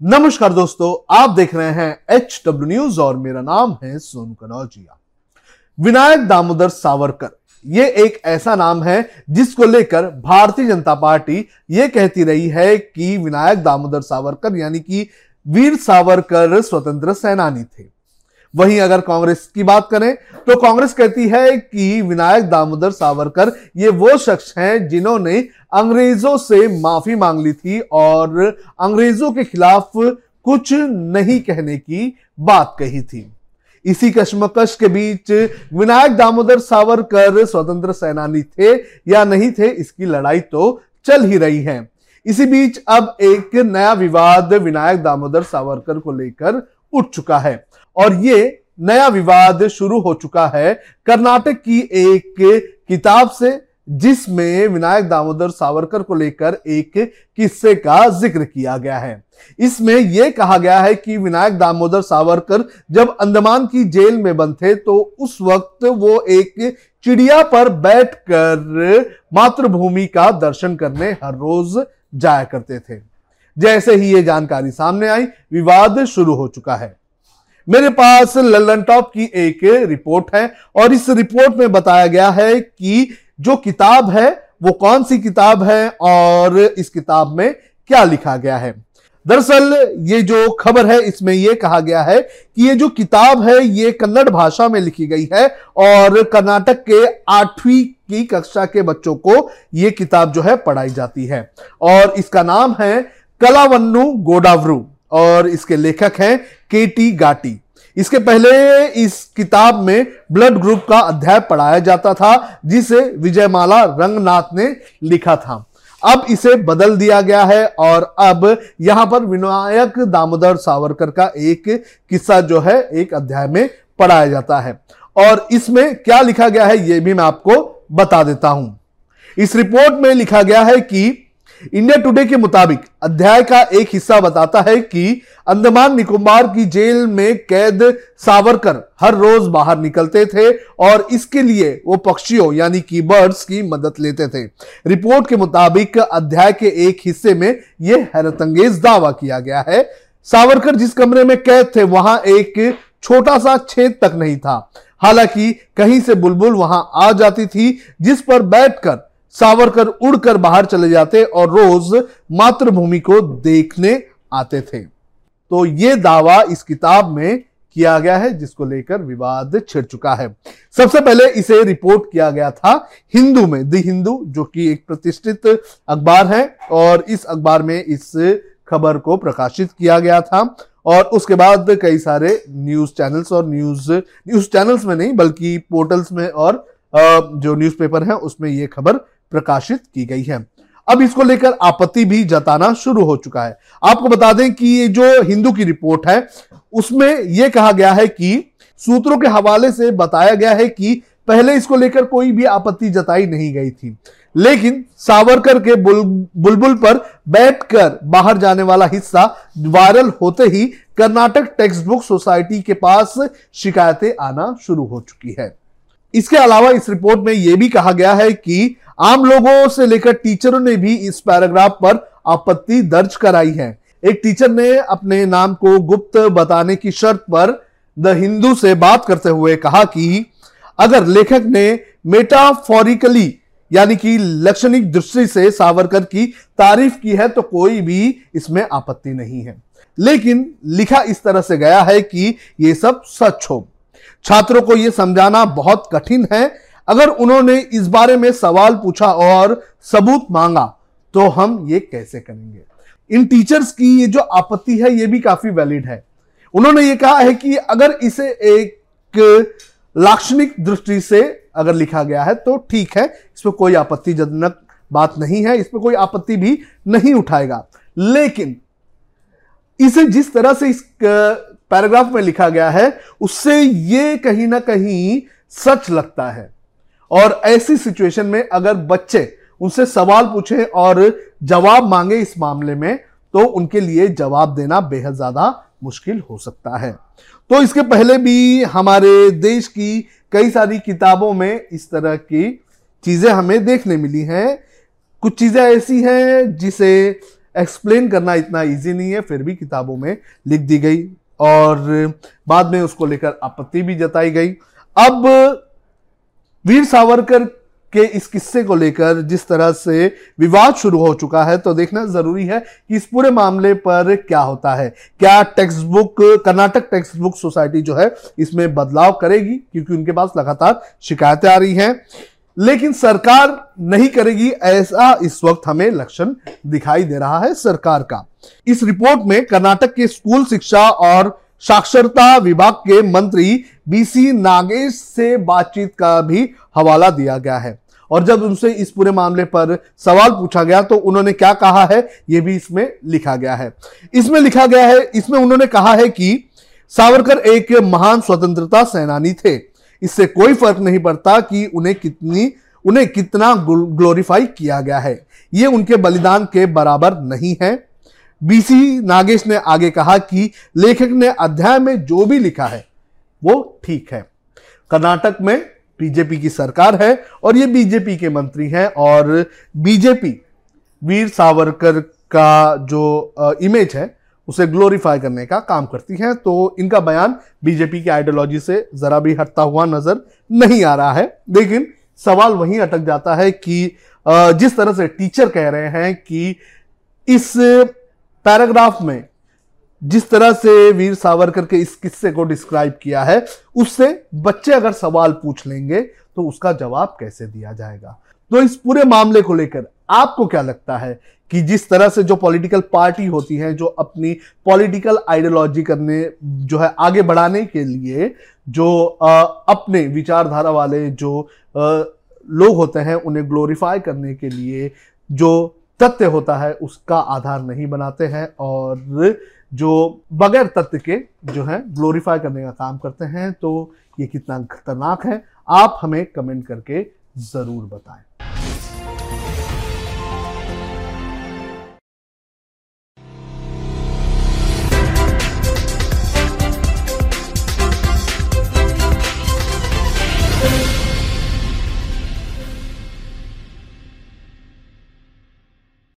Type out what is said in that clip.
नमस्कार दोस्तों, आप देख रहे हैं एच डब्ल्यू न्यूज़ और मेरा नाम है सोनू कनौजिया। विनायक दामोदर सावरकर, ये एक ऐसा नाम है जिसको लेकर भारतीय जनता पार्टी ये कहती रही है कि विनायक दामोदर सावरकर यानी कि वीर सावरकर स्वतंत्र सेनानी थे। वहीं अगर कांग्रेस की बात करें तो कांग्रेस कहती है कि विनायक दामोदर सावरकर ये वो शख्स हैं जिन्होंने अंग्रेज़ों से माफ़ी मांग ली थी और अंग्रेज़ों के खिलाफ कुछ नहीं कहने की बात कही थी। इसी कश्मकश के बीच विनायक दामोदर सावरकर स्वतंत्र सेनानी थे या नहीं थे, इसकी लड़ाई तो चल ही रही है। इसी बीच अब एक नया विवाद विनायक दामोदर सावरकर को लेकर उठ चुका है और ये नया विवाद शुरू हो चुका है। कर्नाटक की एक किताब से जिसमें विनायक दामोदर सावरकर को लेकर एक किस्से का ज़िक्र किया गया है। इसमें यह कहा गया है कि विनायक दामोदर सावरकर जब अंडमान की जेल में बंद थे तो उस वक्त वो एक चिड़िया पर बैठकर मातृभूमि का दर्शन करने हर रोज जाया करते थे। जैसे ही ये जानकारी सामने आई, विवाद शुरू हो चुका है। मेरे पास लल्लन टॉप की एक रिपोर्ट है और इस रिपोर्ट में बताया गया है कि जो किताब है, वो कौन सी किताब है और इस किताब में क्या लिखा गया है? दरअसल ये जो खबर है, इसमें यह कहा गया है कि ये जो किताब है, ये कन्नड़ भाषा में लिखी गई है और कर्नाटक के आठवीं की कक्षा के बच्चों को ये किताब जो है पढ़ाई जाती है। और इसका नाम है कलावन्नु गोडावरू और इसके लेखक हैं के टी गाटी। इसके पहले इस किताब में ब्लड ग्रुप का अध्याय पढ़ाया जाता था, जिसे विजयमाला रंगनाथ ने लिखा था। अब इसे बदल दिया गया है और अब यहाँ पर विनायक दामोदर सावरकर का एक किस्सा जो है, एक अध्याय में पढ़ाया जाता है। और इसमें क्या लिखा गया है यह भी मैं आपको बता देता हूँ। इस रिपोर्ट में लिखा गया है कि इंडिया टुडे के मुताबिक अध्याय का एक हिस्सा बताता है कि अंडमान निकोबार की जेल में कैद सावरकर हर रोज बाहर निकलते थे और इसके लिए वो पक्षियों, यानी की बर्ड्स की मदद लेते थे। रिपोर्ट के मुताबिक अध्याय के एक हिस्से में यह हैरतंगेज दावा किया गया है। सावरकर जिस कमरे में कैद थे, वहाँ एक छोटा सा छेद तक नहीं था। हालाँकि कहीं से बुलबुल वहाँ आ जाती थी, जिस पर बैठकर सावरकर उड़कर बाहर चले जाते और रोज मातृभूमि को देखने आते थे। तो ये दावा इस किताब में किया गया है, जिसको लेकर विवाद छिड़ चुका है। सबसे पहले इसे रिपोर्ट किया गया था हिंदू में, द हिंदू, जो कि एक प्रतिष्ठित अखबार है, और इस अखबार में इस खबर को प्रकाशित किया गया था। और उसके बाद कई सारे न्यूज़ चैनल्स और न्यूज़ न्यूज़ चैनल्स में नहीं, बल्कि पोर्टल्स में और जो न्यूज़पेपर है, उसमें यह खबर प्रकाशित की गई है। अब इसको लेकर आपत्ति भी जताना शुरू हो चुका है। आपको बता दें कि ये जो हिंदू की रिपोर्ट है उसमें यह कहा गया है कि सूत्रों के हवाले से बताया गया है कि पहले इसको लेकर कोई भी आपत्ति जताई नहीं गई थी। लेकिन सावरकर के बुलबुल बुल, पर बैठकर बाहर जाने वाला हिस्सा वायरल होते ही कर्नाटक टेक्स्ट बुक सोसाइटी के पास शिकायतें आना शुरू हो चुकी है। इसके अलावा इस रिपोर्ट में यह भी कहा गया है कि आम लोगों से लेकर टीचरों ने भी इस पैराग्राफ पर आपत्ति दर्ज कराई है। एक टीचर ने अपने नाम को गुप्त बताने की शर्त पर द हिंदू से बात करते हुए कहा कि अगर लेखक ने मेटाफोरिकली, यानी कि लक्षणिक दृष्टि से सावरकर की तारीफ़ की है तो कोई भी इसमें आपत्ति नहीं है। लेकिन लिखा इस तरह से गया है कि यह सब सच हो। छात्रों को यह समझाना बहुत कठिन है। अगर उन्होंने इस बारे में सवाल पूछा और सबूत मांगा तो हम ये कैसे करेंगे? इन टीचर्स की ये जो आपत्ति है, ये भी काफ़ी वैलिड है। उन्होंने ये कहा है कि अगर इसे एक लाक्षणिक दृष्टि से अगर लिखा गया है तो ठीक है इसमें कोई आपत्तिजनक बात नहीं है इसमें कोई आपत्ति भी नहीं उठाएगा। लेकिन इसे जिस तरह से इस पैराग्राफ में लिखा गया है, उससे ये कहीं ना कहीं सच लगता है। और ऐसी सिचुएशन में अगर बच्चे उनसे सवाल पूछे और जवाब मांगे इस मामले में तो उनके लिए जवाब देना बेहद ज़्यादा मुश्किल हो सकता है। तो इसके पहले भी हमारे देश की कई सारी किताबों में इस तरह की चीज़ें हमें देखने मिली हैं। कुछ चीज़ें ऐसी हैं जिसे एक्सप्लेन करना इतना इजी नहीं है, फिर भी किताबों में लिख दी गई। और बाद में उसको लेकर आपत्ति भी जताई गई। अब वीर सावरकर के इस किस्से को लेकर जिस तरह से विवाद शुरू हो चुका है तो देखना ज़रूरी है कि इस पूरे मामले पर क्या होता है। क्या text book Karnataka text book society जो है, इसमें बदलाव करेगी? क्योंकि उनके पास लगातार शिकायतें आ रही हैं। लेकिन सरकार नहीं करेगी, ऐसा इस वक्त हमें लक्षण दिखाई दे रहा है सरकार का। इस रिपोर्ट में कर्नाटक के स्कूल शिक्षा और साक्षरता विभाग के मंत्री बीसी नागेश से बातचीत का भी हवाला दिया गया है। और जब उनसे इस पूरे मामले पर सवाल पूछा गया तो उन्होंने क्या कहा है यह भी इसमें लिखा गया है। इसमें लिखा गया है, इसमें उन्होंने कहा है कि सावरकर एक महान स्वतंत्रता सेनानी थे। इससे कोई फ़र्क नहीं पड़ता कि उन्हें कितनी, उन्हें कितना ग्लोरीफाई किया गया है। ये उनके बलिदान के बराबर नहीं है। बीसी नागेश ने आगे कहा कि लेखक ने अध्याय में जो भी लिखा है, वो ठीक है। कर्नाटक में बीजेपी की सरकार है और ये बीजेपी के मंत्री हैं और बीजेपी वीर सावरकर का जो इमेज है उसे ग्लोरीफाई करने का काम करती है। तो इनका बयान बीजेपी की आइडियोलॉजी से जरा भी हटता हुआ नज़र नहीं आ रहा है। लेकिन सवाल वहीं अटक जाता है कि जिस तरह से टीचर कह रहे हैं कि इस पैराग्राफ में जिस तरह से वीर सावरकर के इस किस्से को डिस्क्राइब किया है, उससे बच्चे अगर सवाल पूछ लेंगे तो उसका जवाब कैसे दिया जाएगा? तो इस पूरे मामले को लेकर आपको क्या लगता है कि जिस तरह से जो पॉलिटिकल पार्टी होती है जो अपनी पॉलिटिकल आइडियोलॉजी करने जो है आगे बढ़ाने के लिए जो आ, अपने विचारधारा वाले जो आ, लोग होते हैं उन्हें ग्लोरीफाई करने के लिए जो तथ्य होता है उसका आधार नहीं बनाते हैं और जो बगैर तथ्य के जो है ग्लोरीफाई करने का काम करते हैं तो ये कितना खतरनाक है। आप हमें कमेंट करके ज़रूर बताएँ।